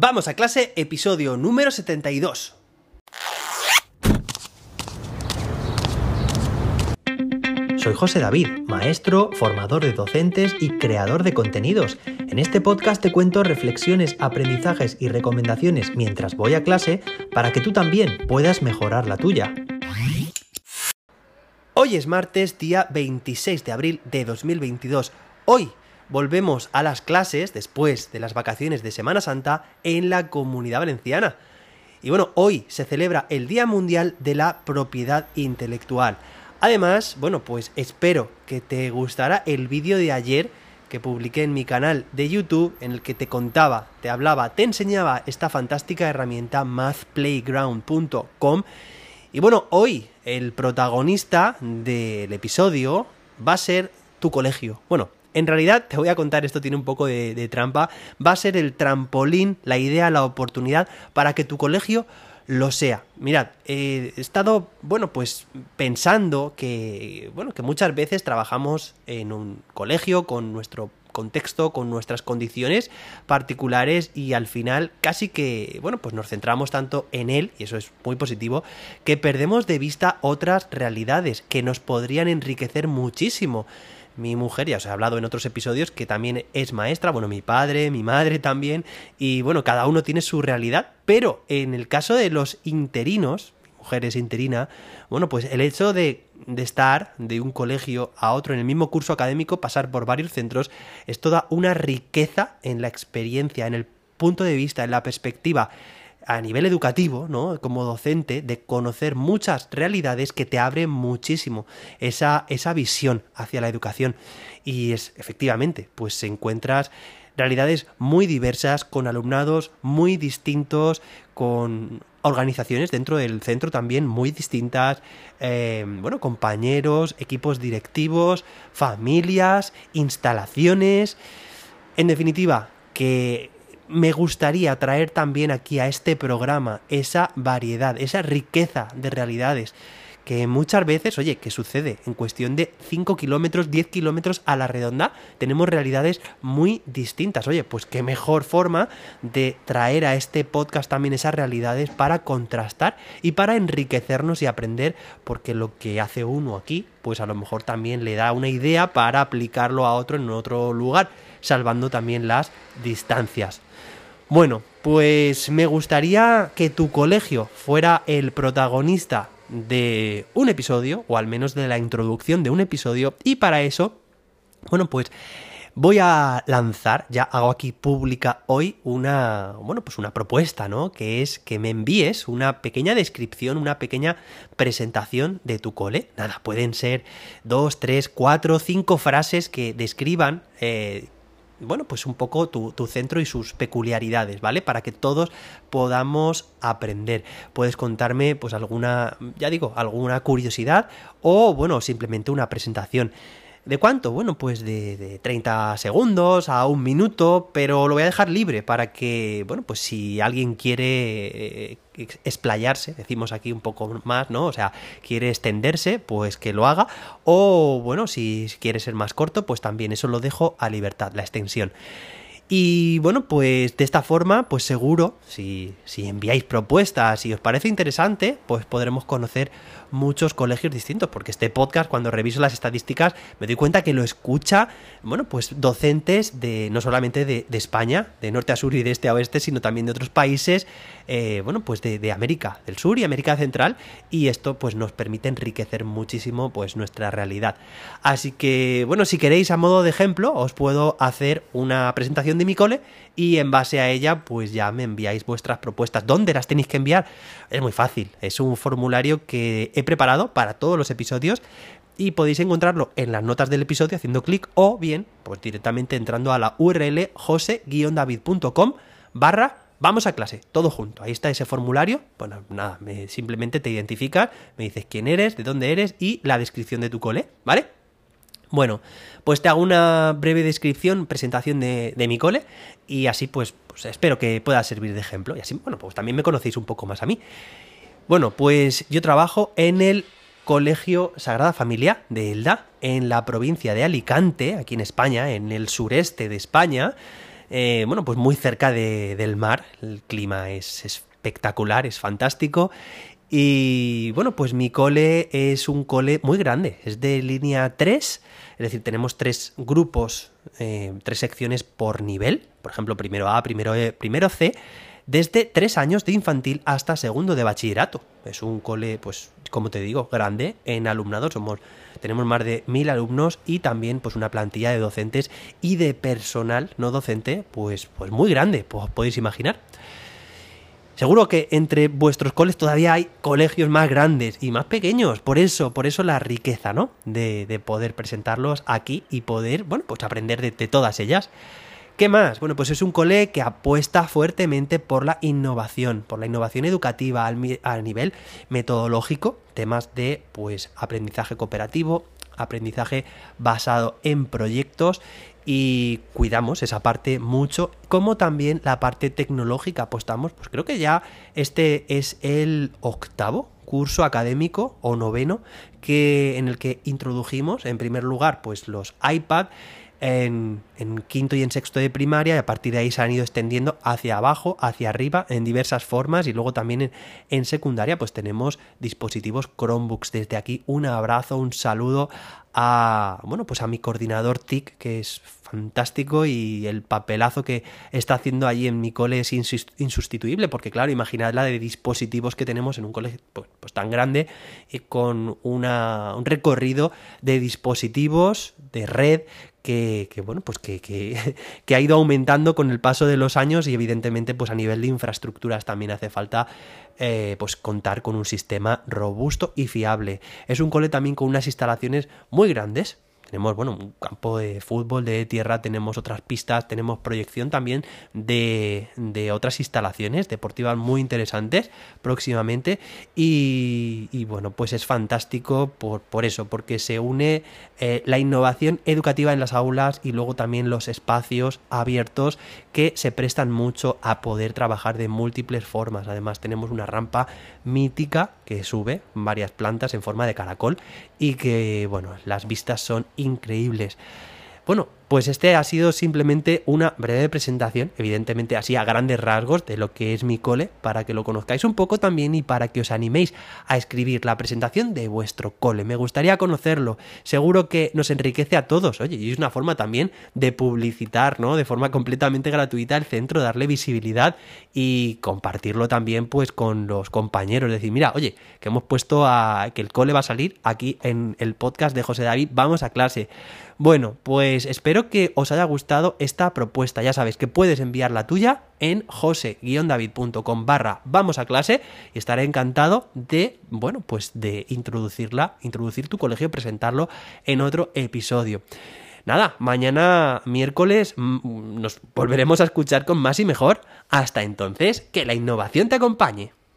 Vamos a clase, episodio número 72. Soy José David, maestro, formador de docentes y creador de contenidos. En este podcast te cuento reflexiones, aprendizajes y recomendaciones mientras voy a clase para que tú también puedas mejorar la tuya. Hoy es martes, día 26 de abril de 2022. Hoy volvemos a las clases después de las vacaciones de Semana Santa en la comunidad valenciana. Y bueno, hoy se celebra el Día Mundial de la Propiedad Intelectual. Además, bueno, pues espero que te gustará el vídeo de ayer que publiqué en mi canal de YouTube en el que te contaba, te hablaba, te enseñaba esta fantástica herramienta mathplayground.com. Y bueno, hoy el protagonista del episodio va a ser tu colegio. Bueno, en realidad, te voy a contar, esto tiene un poco de, trampa, va a ser el trampolín, la idea, la oportunidad para que tu colegio lo sea. Mirad, he estado, bueno, pues pensando que, bueno, que muchas veces trabajamos en un colegio con nuestro contexto, con nuestras condiciones particulares y al final casi que, bueno, pues nos centramos tanto en él, y eso es muy positivo, que perdemos de vista otras realidades que nos podrían enriquecer muchísimo mi mujer, ya os he hablado en otros episodios, que también es maestra, bueno, mi padre, mi madre también, y bueno, cada uno tiene su realidad, pero en el caso de los interinos, mi mujer es interina, bueno, pues el hecho de, de estar de un colegio a otro en el mismo curso académico, pasar por varios centros, es toda una riqueza en la experiencia, en el punto de vista, en la perspectiva a nivel educativo, ¿no? Como docente, de conocer muchas realidades que te abren muchísimo esa, esa visión hacia la educación. Y es, efectivamente, pues encuentras realidades muy diversas, con alumnados muy distintos, con organizaciones dentro del centro también muy distintas, eh, bueno, compañeros, equipos directivos, familias, instalaciones. En definitiva, que me gustaría traer también aquí a este programa esa variedad, esa riqueza de realidades que muchas veces, oye, ¿qué sucede? En cuestión de 5 kilómetros, 10 kilómetros a la redonda, tenemos realidades muy distintas. Oye, pues qué mejor forma de traer a este podcast también esas realidades para contrastar y para enriquecernos y aprender, porque lo que hace uno aquí, pues a lo mejor también le da una idea para aplicarlo a otro en otro lugar, salvando también las distancias. Bueno, pues me gustaría que tu colegio fuera el protagonista de un episodio, o al menos de la introducción de un episodio, y para eso, bueno, pues voy a lanzar, ya hago aquí pública hoy una, bueno, pues una propuesta, ¿no? Que es que me envíes una pequeña descripción, una pequeña presentación de tu cole. Nada, pueden ser dos, tres, cuatro, cinco frases que describan eh, bueno, pues un poco tu, tu, centro y sus peculiaridades, ¿vale? Para que todos podamos aprender. Puedes contarme, pues, alguna, ya digo, alguna curiosidad o, bueno, simplemente una presentación. ¿De cuánto? Bueno, pues de, de, 30 segundos a un minuto, pero lo voy a dejar libre para que, bueno, pues si alguien quiere eh, explayarse, decimos aquí un poco más, ¿no? O sea, quiere extenderse, pues que lo haga. O, bueno, si quiere ser más corto, pues también eso lo dejo a libertad, la extensión. Y bueno, pues de esta forma, pues seguro, si, si enviáis propuestas y os parece interesante, pues podremos conocer muchos colegios distintos, porque este podcast, cuando reviso las estadísticas, me doy cuenta que lo escucha, bueno, pues docentes de no solamente de, de España, de norte a sur y de este a oeste, sino también de otros países, eh, bueno, pues de, de, América del Sur y América Central, y esto pues nos permite enriquecer muchísimo pues nuestra realidad. Así que, bueno, si queréis a modo de ejemplo, os puedo hacer una presentación de mi cole y en base a ella pues ya me enviáis vuestras propuestas. ¿Dónde las tenéis que enviar? Es muy fácil, es un formulario que he preparado para todos los episodios y podéis encontrarlo en las notas del episodio haciendo clic o bien pues directamente entrando a la URL jose-david.com barra Vamos a clase, todo junto. Ahí está ese formulario. Bueno, nada, me, simplemente te identificas, me dices quién eres, de dónde eres y la descripción de tu cole, ¿vale? Bueno, pues te hago una breve descripción, presentación de, mi cole y así pues, pues, espero que pueda servir de ejemplo y así, bueno, pues también me conocéis un poco más a mí. Bueno, pues yo trabajo en el Colegio Sagrada Familia de Elda, en la provincia de Alicante, aquí en España, en el sureste de España. eh, bueno, pues muy cerca del mar, el clima es espectacular, es fantástico y bueno, pues mi cole es un cole muy grande, es de línea 3, es decir, tenemos tres grupos, eh, tres secciones por nivel, por ejemplo, primero A, primero E, primero C, desde tres años de infantil hasta segundo de bachillerato. Es un cole, pues, como te digo, grande en alumnado, somos, tenemos más de mil alumnos y también pues una plantilla de docentes y de personal no docente, pues, pues muy grande, pues podéis imaginar. Seguro que entre vuestros coles todavía hay colegios más grandes y más pequeños. Por eso, por eso la riqueza, ¿no? De, poder presentarlos aquí y poder, bueno, pues aprender de, todas ellas. ¿Qué más? Bueno, pues es un cole que apuesta fuertemente por la innovación, por la innovación educativa al, al, nivel metodológico, temas de pues aprendizaje cooperativo, aprendizaje basado en proyectos y cuidamos esa parte mucho, como también la parte tecnológica apostamos, pues creo que ya este es el octavo curso académico o noveno que en el que introdujimos en primer lugar pues los iPad en, quinto y en sexto de primaria y a partir de ahí se han ido extendiendo hacia abajo, hacia arriba, en diversas formas y luego también en, en, secundaria pues tenemos dispositivos Chromebooks. Desde aquí un abrazo, un saludo a, bueno, pues a mi coordinador TIC que es fantástico y el papelazo que está haciendo allí en mi cole es insustituible, porque claro, imaginad la de dispositivos que tenemos en un cole pues, pues tan grande y con una, un recorrido de dispositivos de red que, bueno, pues que, que, ha ido aumentando con el paso de los años y evidentemente pues a nivel de infraestructuras también hace falta eh, pues contar con un sistema robusto y fiable. Es un cole también con unas instalaciones muy grandes, tenemos, bueno, un campo de fútbol de tierra, tenemos otras pistas, tenemos proyección también de, de otras instalaciones deportivas muy interesantes próximamente. Y, bueno, pues es fantástico por, por eso, porque se une eh, la innovación educativa en las aulas y luego también los espacios abiertos que se prestan mucho a poder trabajar de múltiples formas. Además, tenemos una rampa mítica que sube varias plantas en forma de caracol y que, bueno, las vistas son increíbles. Bueno, pues este ha sido simplemente una breve presentación, evidentemente así a grandes rasgos, de lo que es mi cole, para que lo conozcáis un poco también y para que os animéis a escribir la presentación de vuestro cole. Me gustaría conocerlo, seguro que nos enriquece a todos, oye, y es una forma también de publicitar, ¿no? De forma completamente gratuita el centro, darle visibilidad y compartirlo también pues con los compañeros, decir, mira, oye, que hemos puesto a que el cole va a salir aquí en el podcast de José David, vamos a clase. Bueno, pues espero que os haya gustado esta propuesta. Ya sabes que puedes enviar la tuya en jose-david.com barra vamos a clase y estaré encantado de, bueno, pues de introducirla, introducir tu colegio y presentarlo en otro episodio. Nada, mañana miércoles mm, nos volveremos a escuchar con más y mejor. Hasta entonces, que la innovación te acompañe.